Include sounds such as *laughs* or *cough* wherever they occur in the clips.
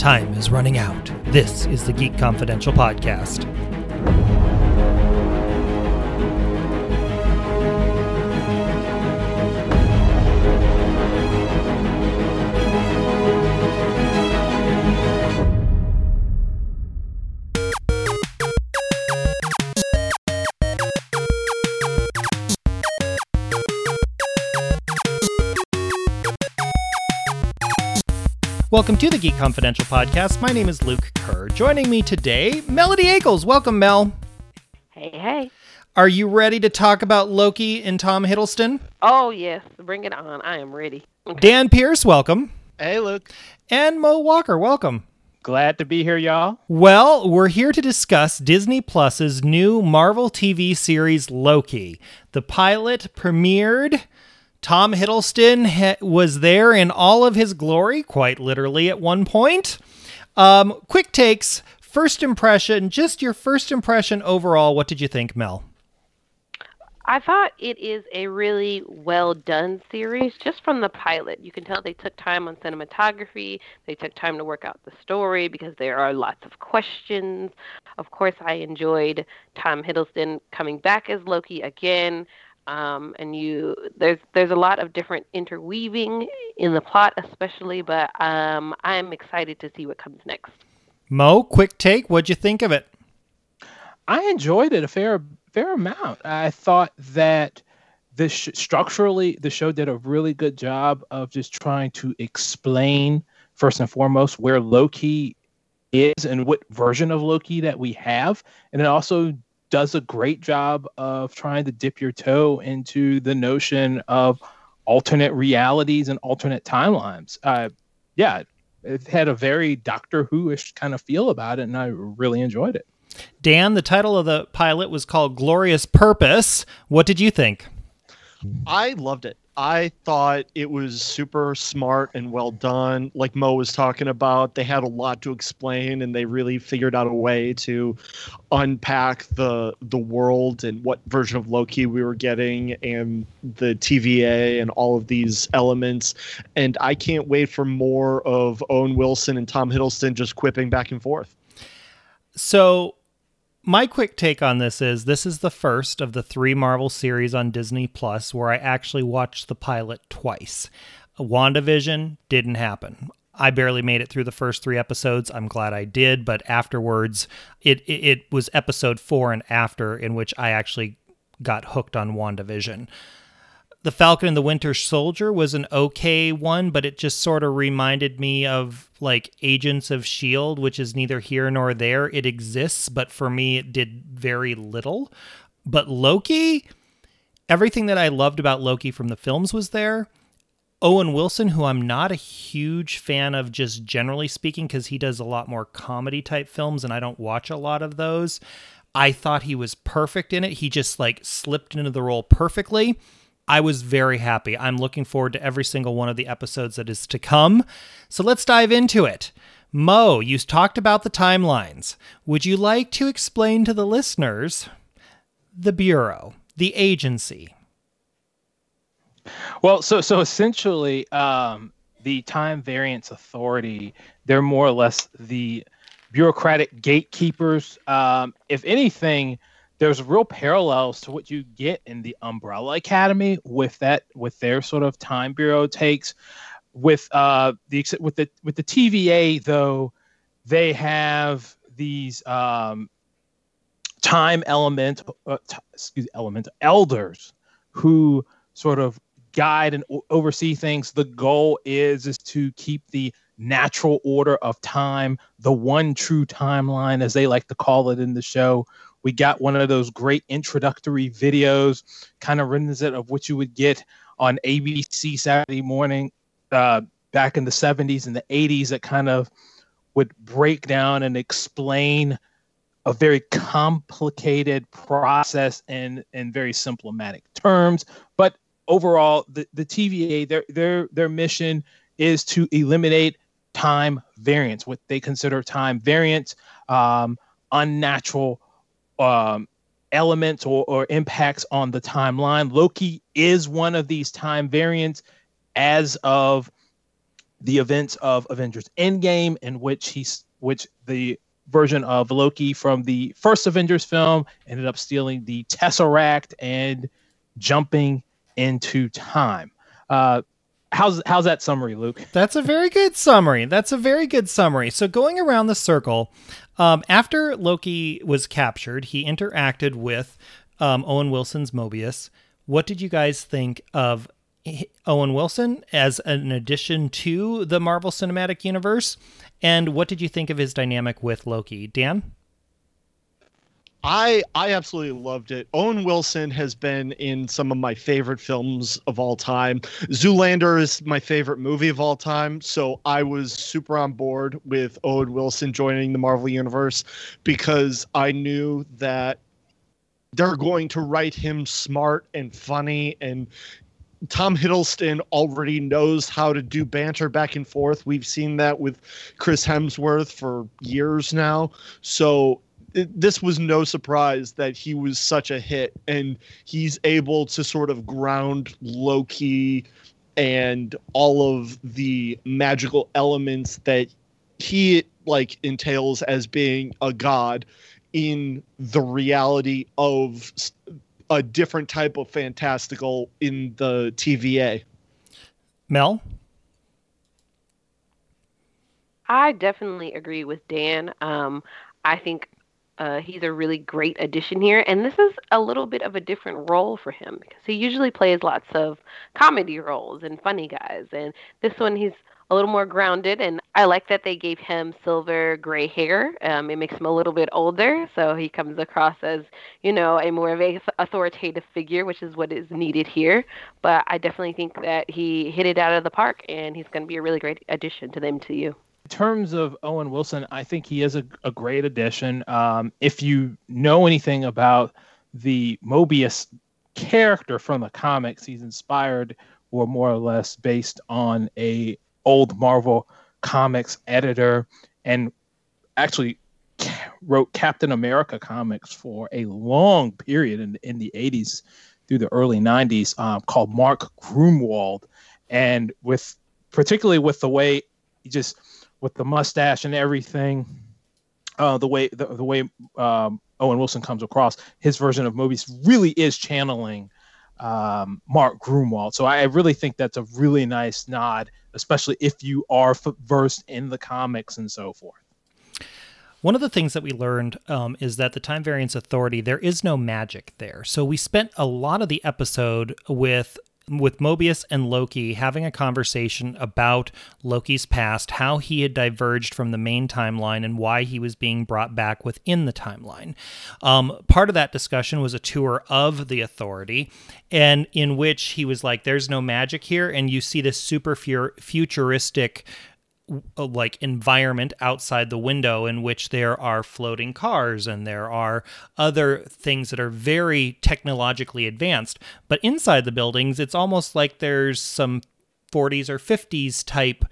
Time is running out. This is the Geek Confidential Podcast. Welcome to the Geek Confidential podcast. My name is Luke Kerr. Joining me today, Melody Akles. Welcome, Mel. Hey, hey. Are you ready to talk about Loki and Tom Hiddleston? Oh, yes. Bring it on. I am ready. Okay. Dan Pierce, welcome. Hey, Luke. And Mo Walker, welcome. Glad to be here, y'all. Well, we're here to discuss Disney Plus's new Marvel TV series Loki. The pilot premiered Tom Hiddleston ha- was there in all of his glory, quite literally at one point. Um, quick takes, first impression, just your first impression overall. What did you think, Mel? I thought it is a really well done series just from the pilot. You can tell they took time on cinematography, they took time to work out the story because there are lots of questions. Of course, I enjoyed Tom Hiddleston coming back as Loki again. Um, and you there's there's a lot of different interweaving in the plot, especially. But um, I'm excited to see what comes next. Mo, quick take. What'd you think of it? I enjoyed it a fair fair amount. I thought that this sh- structurally the show did a really good job of just trying to explain first and foremost where Loki is and what version of Loki that we have, and it also does a great job of trying to dip your toe into the notion of alternate realities and alternate timelines. Uh, yeah, it had a very Doctor Who-ish kind of feel about it, and I really enjoyed it. Dan, the title of the pilot was called Glorious Purpose. What did you think? I loved it. I thought it was super smart and well done. Like Mo was talking about, they had a lot to explain and they really figured out a way to unpack the the world and what version of Loki we were getting and the TVA and all of these elements. And I can't wait for more of Owen Wilson and Tom Hiddleston just quipping back and forth. So my quick take on this is this is the first of the three Marvel series on Disney Plus where I actually watched the pilot twice. WandaVision didn't happen. I barely made it through the first three episodes. I'm glad I did, but afterwards, it, it, it was episode four and after in which I actually got hooked on WandaVision. The Falcon and the Winter Soldier was an okay one, but it just sort of reminded me of like Agents of S.H.I.E.L.D., which is neither here nor there. It exists, but for me, it did very little. But Loki, everything that I loved about Loki from the films was there. Owen Wilson, who I'm not a huge fan of, just generally speaking, because he does a lot more comedy type films and I don't watch a lot of those. I thought he was perfect in it. He just like slipped into the role perfectly. I was very happy. I'm looking forward to every single one of the episodes that is to come. So let's dive into it. Mo, you talked about the timelines. Would you like to explain to the listeners the Bureau, the agency? Well, so so essentially, um, the Time Variance Authority, they're more or less the bureaucratic gatekeepers. Um, if anything, there's real parallels to what you get in the Umbrella Academy with that with their sort of time bureau takes. With uh the with the with the TVA though, they have these um, time element uh, t- excuse element elders who sort of guide and o- oversee things. The goal is is to keep the natural order of time, the one true timeline, as they like to call it in the show, we got one of those great introductory videos, kind of reminiscent of what you would get on ABC Saturday morning uh, back in the 70s and the 80s that kind of would break down and explain a very complicated process in, in very symptomatic terms. But overall, the, the TVA, their, their, their mission is to eliminate time variance, what they consider time variance, um, unnatural um, elements or, or impacts on the timeline. Loki is one of these time variants as of the events of Avengers Endgame, in which he's which the version of Loki from the first Avengers film ended up stealing the Tesseract and jumping into time. Uh, how's how's that summary, Luke? That's a very good summary. That's a very good summary. So going around the circle, um, after Loki was captured, he interacted with um, Owen Wilson's Mobius. What did you guys think of Owen Wilson as an addition to the Marvel Cinematic Universe? And what did you think of his dynamic with Loki? Dan? I I absolutely loved it. Owen Wilson has been in some of my favorite films of all time. Zoolander is my favorite movie of all time, so I was super on board with Owen Wilson joining the Marvel universe because I knew that they're going to write him smart and funny and Tom Hiddleston already knows how to do banter back and forth. We've seen that with Chris Hemsworth for years now. So it, this was no surprise that he was such a hit and he's able to sort of ground Loki and all of the magical elements that he like entails as being a god in the reality of a different type of fantastical in the TVA. Mel? I definitely agree with Dan. Um, I think uh, he's a really great addition here, and this is a little bit of a different role for him because he usually plays lots of comedy roles and funny guys, and this one he's a little more grounded. And I like that they gave him silver gray hair. Um, it makes him a little bit older, so he comes across as, you know, a more of a authoritative figure, which is what is needed here. But I definitely think that he hit it out of the park, and he's going to be a really great addition to the MCU. In terms of Owen Wilson, I think he is a, a great addition. Um, if you know anything about the Mobius character from the comics, he's inspired or more or less based on a old Marvel comics editor and actually wrote Captain America comics for a long period in, in the 80s through the early 90s um, called Mark Gruenwald. And with particularly with the way he just with the mustache and everything, uh, the way the, the way um, Owen Wilson comes across, his version of Mobius really is channeling um, Mark Gruenwald. So I really think that's a really nice nod, especially if you are versed in the comics and so forth. One of the things that we learned um, is that the Time Variance Authority, there is no magic there. So we spent a lot of the episode with with Mobius and Loki having a conversation about Loki's past, how he had diverged from the main timeline, and why he was being brought back within the timeline. Um, part of that discussion was a tour of the Authority, and in which he was like, "There's no magic here," and you see this super futuristic like environment outside the window in which there are floating cars and there are other things that are very technologically advanced. But inside the buildings it's almost like there's some 40s or 50s type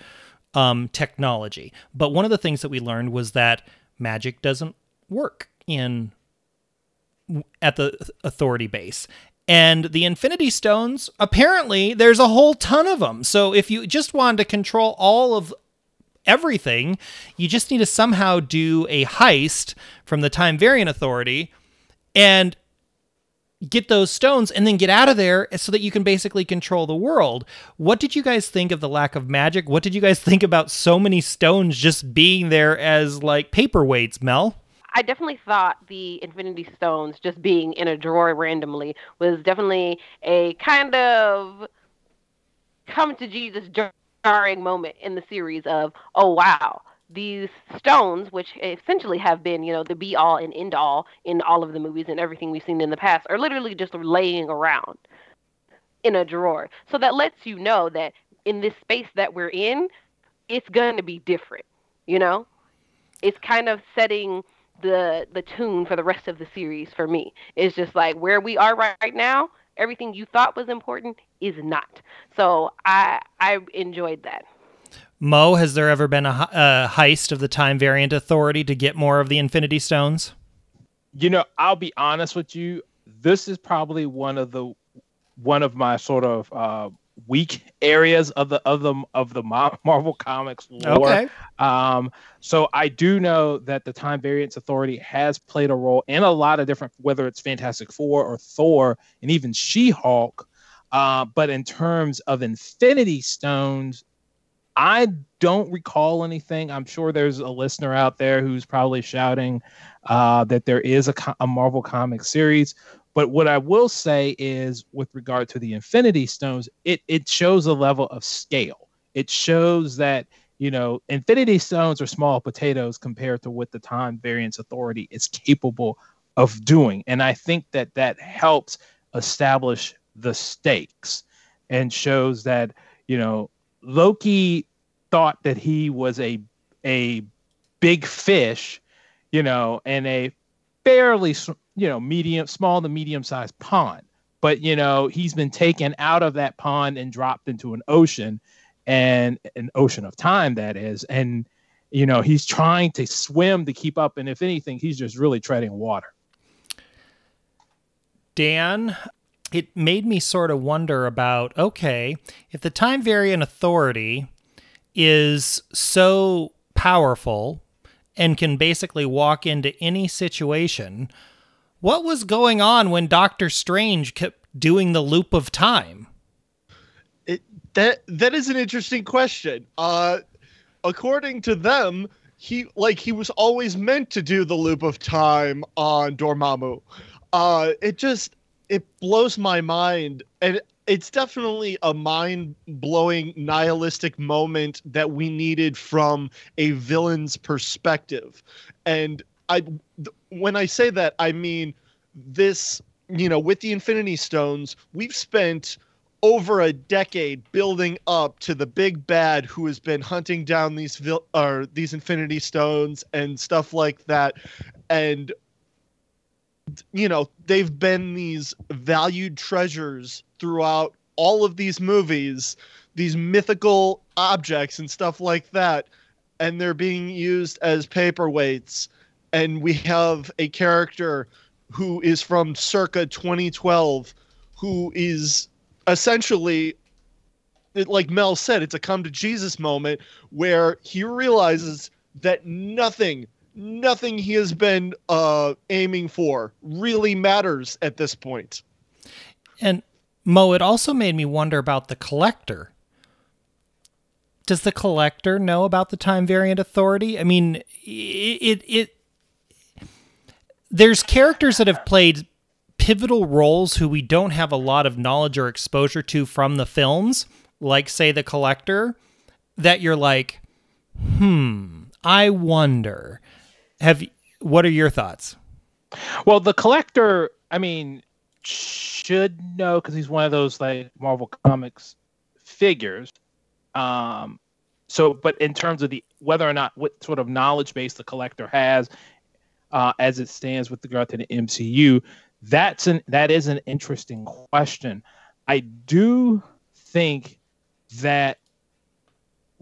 um, technology. But one of the things that we learned was that magic doesn't work in at the authority base. And the Infinity Stones, apparently, there's a whole ton of them. So if you just wanted to control all of everything. You just need to somehow do a heist from the Time Variant Authority and get those stones and then get out of there so that you can basically control the world. What did you guys think of the lack of magic? What did you guys *laughs* think about so many stones just being there as like paperweights, Mel? I definitely thought the Infinity Stones just being in a drawer randomly was definitely a kind of come to Jesus jarring moment in the series of, oh wow, these stones, which essentially have been, you know, the be all and end all in all of the movies and everything we've seen in the past, are literally just laying around in a drawer. So that lets you know that in this space that we're in, it's going to be different, you know? It's kind of setting the the tune for the rest of the series for me. It's just like where we are right, right now, everything you thought was important is not. So I I enjoyed that. Mo, has there ever been a, a heist of the Time Variant Authority to get more of the Infinity Stones? You know, I'll be honest with you. This is probably one of the one of my sort of uh, weak areas of the of the of the *laughs* Marvel Comics lore. Okay. Um, so I do know that the Time Variance Authority has played a role in a lot of different, whether it's Fantastic Four or Thor, and even She-Hulk. Uh, but in terms of Infinity Stones, I don't recall anything. I'm sure there's a listener out there who's probably shouting uh, that there is a, a Marvel comic series. But what I will say is, with regard to the Infinity Stones, it it shows a level of scale. It shows that you know Infinity Stones are small potatoes compared to what the Time Variance Authority is capable of doing, and I think that that helps establish the stakes and shows that you know Loki thought that he was a a big fish, you know, and a fairly you know medium small to medium sized pond. But you know he's been taken out of that pond and dropped into an ocean, and an ocean of time that is, and you know he's trying to swim to keep up, and if anything, he's just really treading water. Dan, it made me sort of wonder about okay, if the Time Variant Authority is so powerful and can basically walk into any situation, what was going on when Doctor Strange kept doing the loop of time? It, that that is an interesting question. Uh, according to them, he like he was always meant to do the loop of time on Dormammu. Uh, it just it blows my mind, and it's definitely a mind-blowing nihilistic moment that we needed from a villain's perspective. And i th- when i say that i mean this you know with the infinity stones we've spent over a decade building up to the big bad who has been hunting down these vil- or these infinity stones and stuff like that. And you know they've been these valued treasures throughout all of these movies, these mythical objects and stuff like that, and they're being used as paperweights. And we have a character who is from circa 2012 who is essentially like Mel said, it's a come to Jesus moment where he realizes that nothing, nothing he has been uh, aiming for really matters at this point. And Mo, it also made me wonder about the collector. Does the collector know about the time variant authority? I mean, it, it, it there's characters that have played pivotal roles who we don't have a lot of knowledge or exposure to from the films, like say the collector, that you're like, hmm, I wonder. Have what are your thoughts? Well, the collector, I mean, should know because he's one of those like Marvel Comics figures. Um, so, but in terms of the whether or not what sort of knowledge base the collector has uh, as it stands with regard to the MCU, that's an that is an interesting question. I do think that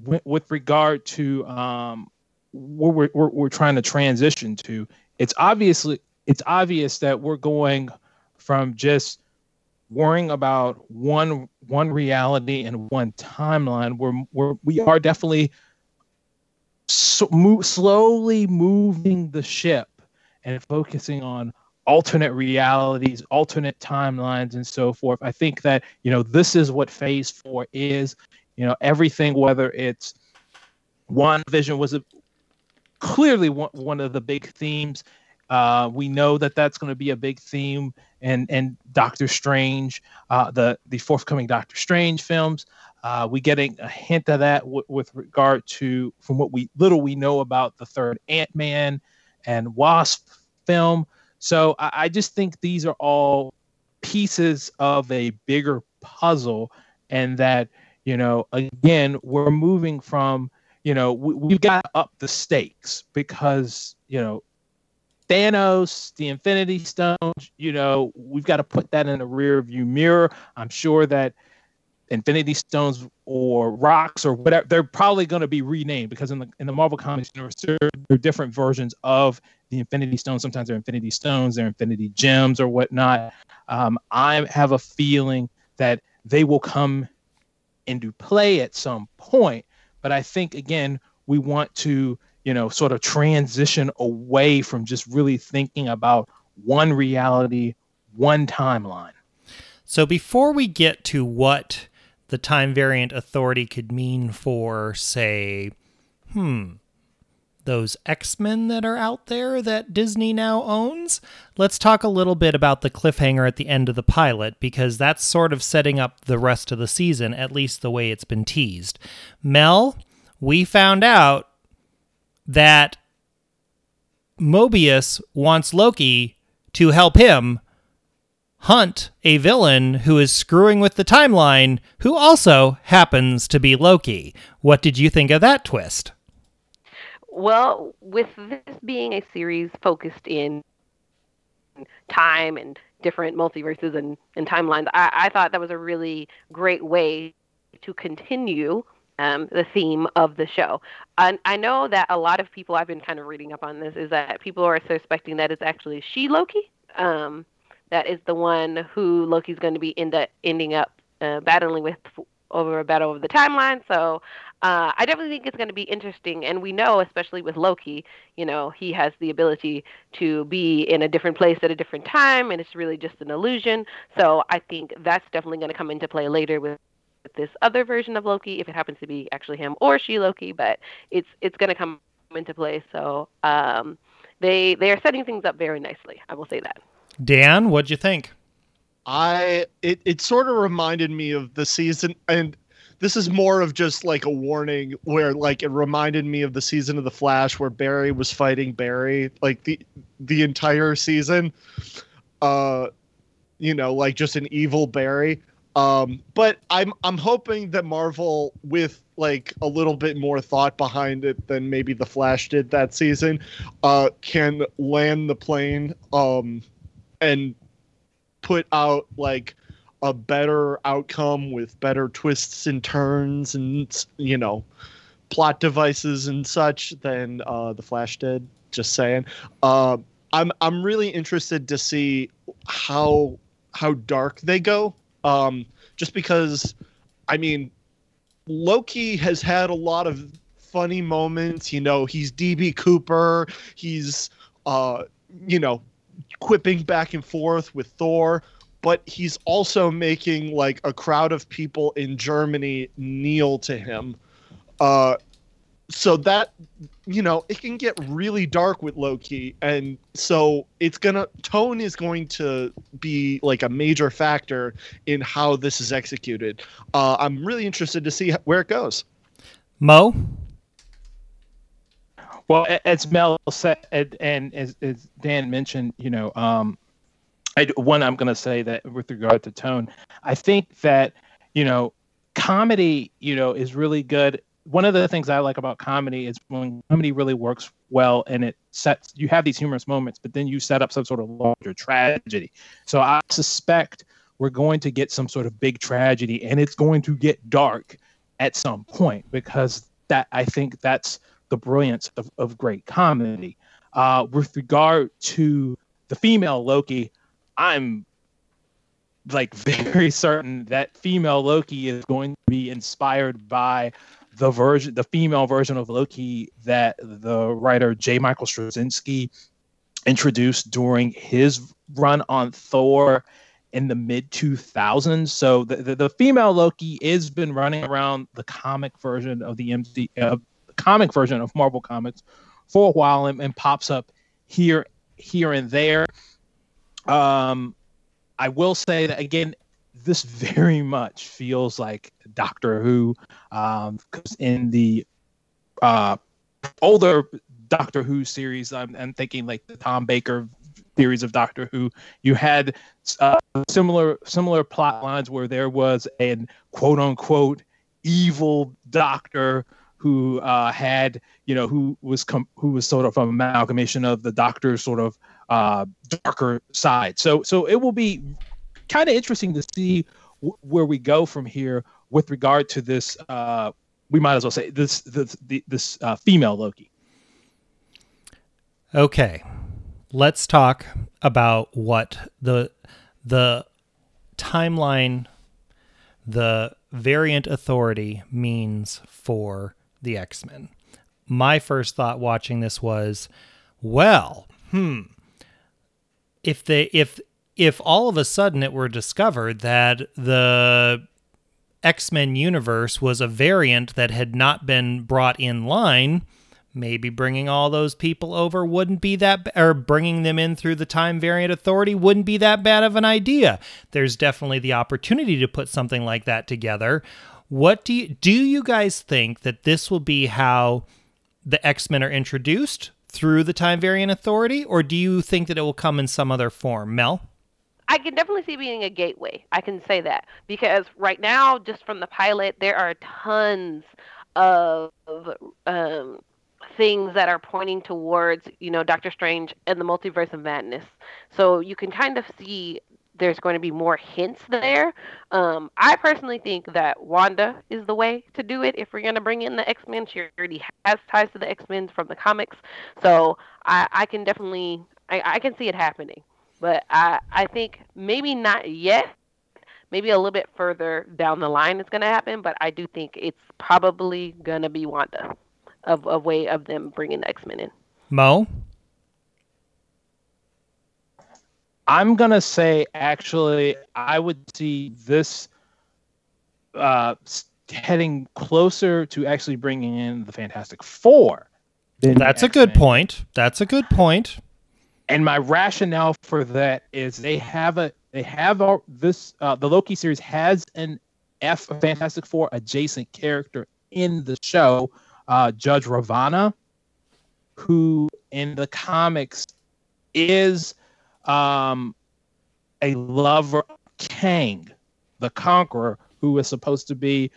w- with regard to um, what we're, we're, we're trying to transition to, it's obviously it's obvious that we're going from just worrying about one one reality and one timeline. We're, we're we are definitely so move, slowly moving the ship and focusing on alternate realities alternate timelines and so forth. I think that you know this is what phase four is. You know everything whether it's WandaVision was a, clearly one, one of the big themes uh, we know that that's going to be a big theme, and and Doctor Strange, uh, the the forthcoming Doctor Strange films. Uh, we getting a hint of that w- with regard to from what we little we know about the third Ant Man and Wasp film. So I, I just think these are all pieces of a bigger puzzle, and that you know again we're moving from you know we, we've got to up the stakes because you know Thanos, the Infinity Stones, you know, we've got to put that in the rear view mirror. I'm sure that Infinity Stones or rocks or whatever, they're probably going to be renamed because in the in the Marvel Comics universe, there are different versions of the Infinity Stones. Sometimes they're Infinity Stones, they're Infinity Gems or whatnot. Um, I have a feeling that they will come into play at some point. But I think again, we want to, you know, sort of transition away from just really thinking about one reality, one timeline. So before we get to what the time variant authority could mean for, say, hmm, those X Men that are out there that Disney now owns. Let's talk a little bit about the cliffhanger at the end of the pilot because that's sort of setting up the rest of the season, at least the way it's been teased. Mel, we found out that Mobius wants Loki to help him hunt a villain who is screwing with the timeline, who also happens to be Loki. What did you think of that twist? Well, with this being a series focused in time and different multiverses and, and timelines, I, I thought that was a really great way to continue um, the theme of the show. And I know that a lot of people I've been kind of reading up on this is that people are suspecting that it's actually she Loki. Um, that is the one who Loki's going to be end up, ending up uh, battling with over a battle of the timeline. So uh, I definitely think it's going to be interesting. And we know, especially with Loki, you know, he has the ability to be in a different place at a different time, and it's really just an illusion. So I think that's definitely going to come into play later with this other version of Loki, if it happens to be actually him or she Loki. But it's it's going to come into play. So um, they they are setting things up very nicely. I will say that. Dan, what'd you think? I it it sort of reminded me of the season and this is more of just like a warning where like it reminded me of the season of the Flash where Barry was fighting Barry like the the entire season. Uh you know, like just an evil Barry. Um but I'm I'm hoping that Marvel with like a little bit more thought behind it than maybe the Flash did that season uh can land the plane um and put out like a better outcome with better twists and turns and you know plot devices and such than uh, the Flash did. Just saying. Uh, I'm I'm really interested to see how how dark they go. Um, just because, I mean, Loki has had a lot of funny moments. You know, he's DB Cooper. He's uh, you know, quipping back and forth with Thor but he's also making like a crowd of people in Germany kneel to him. Uh, so that you know it can get really dark with Loki, and so it's gonna tone is going to be like a major factor in how this is executed. Uh, I'm really interested to see where it goes. Mo. Well, as Mel said, and as, as Dan mentioned, you know, um, I, one, I'm going to say that with regard to tone, I think that you know, comedy, you know, is really good. One of the things I like about comedy is when comedy really works well and it sets you have these humorous moments, but then you set up some sort of larger tragedy. So I suspect we're going to get some sort of big tragedy and it's going to get dark at some point because that I think that's the brilliance of, of great comedy. Uh, with regard to the female Loki, I'm like *laughs* very certain that female Loki is going to be inspired by the version, the female version of Loki that the writer J. Michael Straczynski introduced during his run on Thor in the mid 2000s. So the, the, the, female Loki has been running around the comic version of the MC, uh, comic version of Marvel Comics for a while and, and pops up here here and there. Um, I will say that again, this *laughs* very much feels like Doctor Who, um, in the uh, older Doctor Who series, I'm, I'm, thinking like the Tom Baker theories of Doctor Who. You had uh, similar similar plot lines where there was an quote unquote evil Doctor who uh, had you know who was com- who was sort of an amalgamation of the Doctor's sort of uh, darker side. So so it will be kind of interesting to see w- where we go from here with regard to this. Uh, we might as well say this this this uh, female Loki. Okay, let's talk about what the the timeline the variant authority means for the X-Men. My first thought watching this was, well, hmm, if they if if all of a sudden it were discovered that the X-Men universe was a variant that had not been brought in line, maybe bringing all those people over wouldn't be that or bringing them in through the time variant authority wouldn't be that bad of an idea. There's definitely the opportunity to put something like that together. What do you do you guys think that this will be how the x-men are introduced through the time variant authority or do you think that it will come in some other form? Mel? I can definitely see being a gateway. I can say that. Because right now, just from the pilot, there are tons of um, things that are pointing towards, you know, Doctor Strange and the multiverse of madness. So you can kind of see there's going to be more hints there. Um, I personally think that Wanda is the way to do it if we're going to bring in the X Men. She already has ties to the X Men from the comics, so I, I can definitely I, I can see it happening. But I I think maybe not yet. Maybe a little bit further down the line it's going to happen, but I do think it's probably going to be Wanda of a way of them bringing the X Men in. mo I'm gonna say actually, I would see this uh, heading closer to actually bringing in the Fantastic Four. than that's a good point that's a good point. point And my rationale for that is they have a they have a, this uh, the Loki series has an F Fantastic Four adjacent character in the show, uh, Judge Ravonna, who in the comics is um, a lover of Kang, the Conqueror, who is supposed to be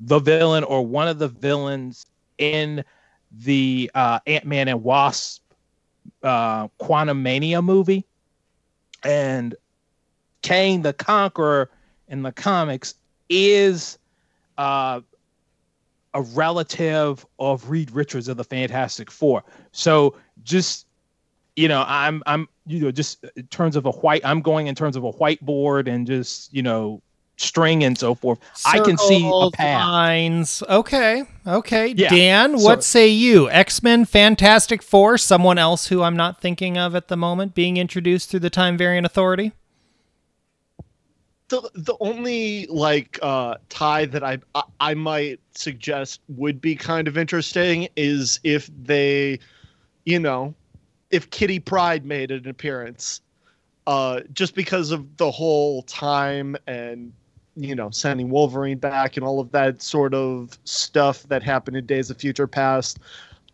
the villain or one of the villains in the uh, Ant Man and Wasp uh, Quantumania movie. And Kang the Conqueror in the comics is uh, a relative of Reed Richards of the Fantastic Four. So just you know, I'm I'm you know just in terms of a white, I'm going in terms of a whiteboard and just you know string and so forth. I can see a Circles, path. Lines. Okay. Okay. Yeah. Dan, So- what say you? X Men, Fantastic Four, someone else who I'm not thinking of at the moment being introduced through the Time Variant Authority? The the only like uh tie that I, I I might suggest would be kind of interesting is if they you know if Kitty Pryde made an appearance uh just because of the whole time and you know sending Wolverine back and all of that sort of stuff that happened in Days of Future Past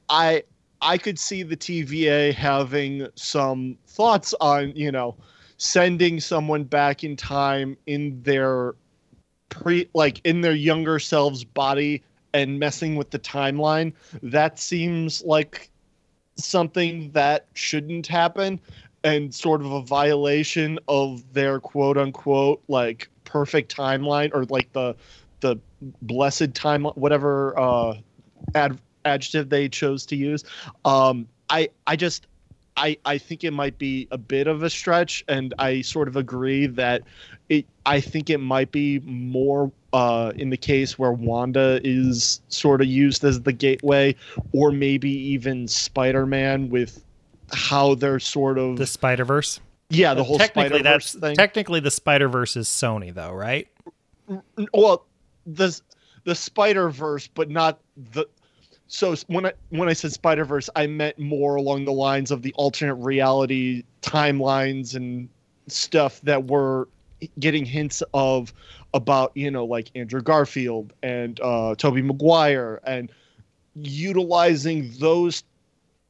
I I could see the TVA having some thoughts on you know sending someone back in time in their pre like in their younger selves body and messing with the timeline that seems like something that shouldn't happen and sort of a violation of their quote unquote like perfect timeline or like the the blessed time whatever uh ad, adjective they chose to use. Um i i just I, I think it might be a bit of a stretch, and I sort of agree that it. I think it might be more uh, in the case where Wanda is sort of used as the gateway, or maybe even Spider-Man with how they're sort of The Spider Verse. yeah the whole technically, Spider-Verse that's thing. technically the Spider Verse is Sony, though, right? well the the spider verse but not the so when i when i said spider verse i meant more along the lines of the alternate reality timelines and stuff that we're getting hints of about you know like andrew garfield and uh tobey maguire and utilizing those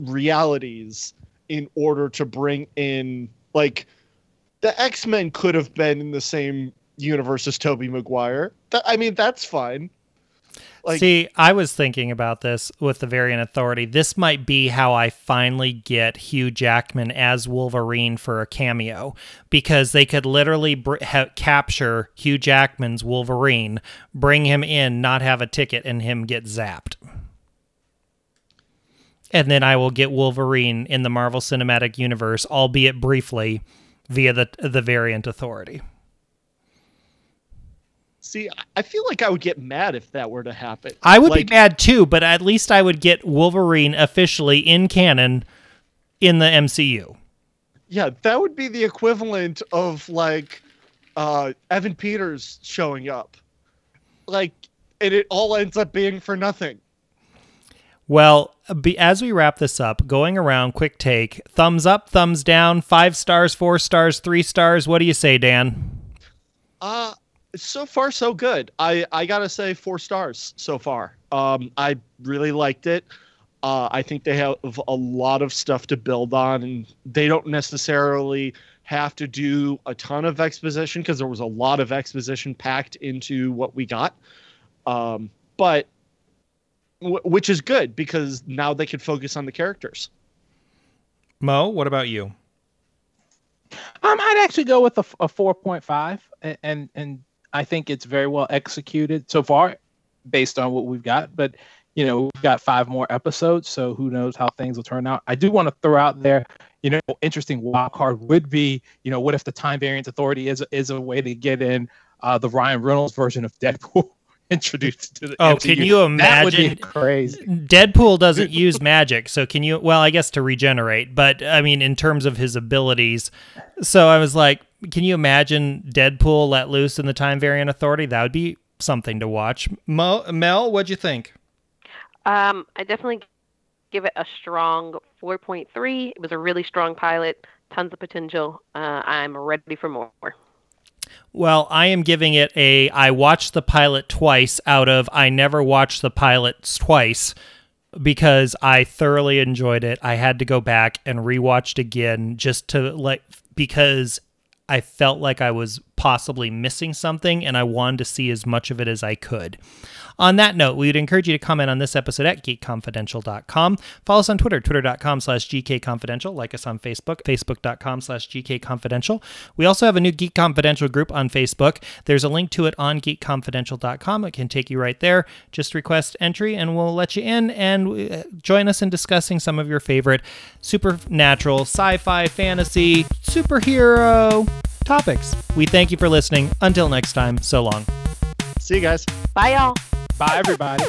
realities in order to bring in like the x-men could have been in the same universe as Tobey Maguire. I mean, that's fine. Like, See, I was thinking about this with the Variant Authority. This might be how I finally get Hugh Jackman as Wolverine for a cameo because they could literally br- ha- capture Hugh Jackman's Wolverine, bring him in, not have a ticket, and him get zapped. And then I will get Wolverine in the Marvel Cinematic Universe, albeit briefly, via the the Variant Authority. See, I feel like I would get mad if that were to happen. I would like, be mad too, but at least I would get Wolverine officially in canon in the MCU. Yeah, that would be the equivalent of like uh, Evan Peters showing up. Like, and it all ends up being for nothing. Well, be, as we wrap this up, going around, quick take thumbs up, thumbs down, five stars, four stars, three stars. What do you say, Dan? Uh, so far so good. I I gotta say four stars so far. Um, I really liked it. Uh, I think they have a lot of stuff to build on, and they don't necessarily have to do a ton of exposition because there was a lot of exposition packed into what we got. Um, but w- which is good because now they can focus on the characters. Mo, what about you? Um, I'd actually go with a, a 4.5, and, and and I think it's very well executed so far, based on what we've got. But you know, we've got five more episodes, so who knows how things will turn out. I do want to throw out there, you know, interesting wild card would be, you know, what if the Time Variance Authority is is a way to get in uh, the Ryan Reynolds version of Deadpool *laughs* *laughs* introduced to the Oh, MCU. can you That would be imagine? crazy. Deadpool doesn't use magic, so can you? Well, I guess to regenerate, but I mean, in terms of his abilities. So I was like, can you imagine Deadpool let loose in the Time Variant Authority? That would be something to watch. Mo, Mel, what'd you think? Um, I definitely give it a strong 4.3. It was a really strong pilot, tons of potential. Uh, I'm ready for more. Well, I am giving it a I watched the pilot twice out of I never watched the pilots twice because I thoroughly enjoyed it. I had to go back and rewatch it again just to like because I felt like I was possibly missing something and I wanted to see as much of it as I could. On that note, we would encourage you to comment on this episode at geekconfidential.com. Follow us on Twitter, twitter.com slash gkconfidential. Like us on Facebook, facebook.com slash gkconfidential. We also have a new Geek Confidential group on Facebook. There's a link to it on geekconfidential.com. It can take you right there. Just request entry and we'll let you in and uh, join us in discussing some of your favorite supernatural, sci-fi, fantasy, superhero topics. We thank you for listening. Until next time, so long. See you guys. Bye, y'all. Bye, everybody.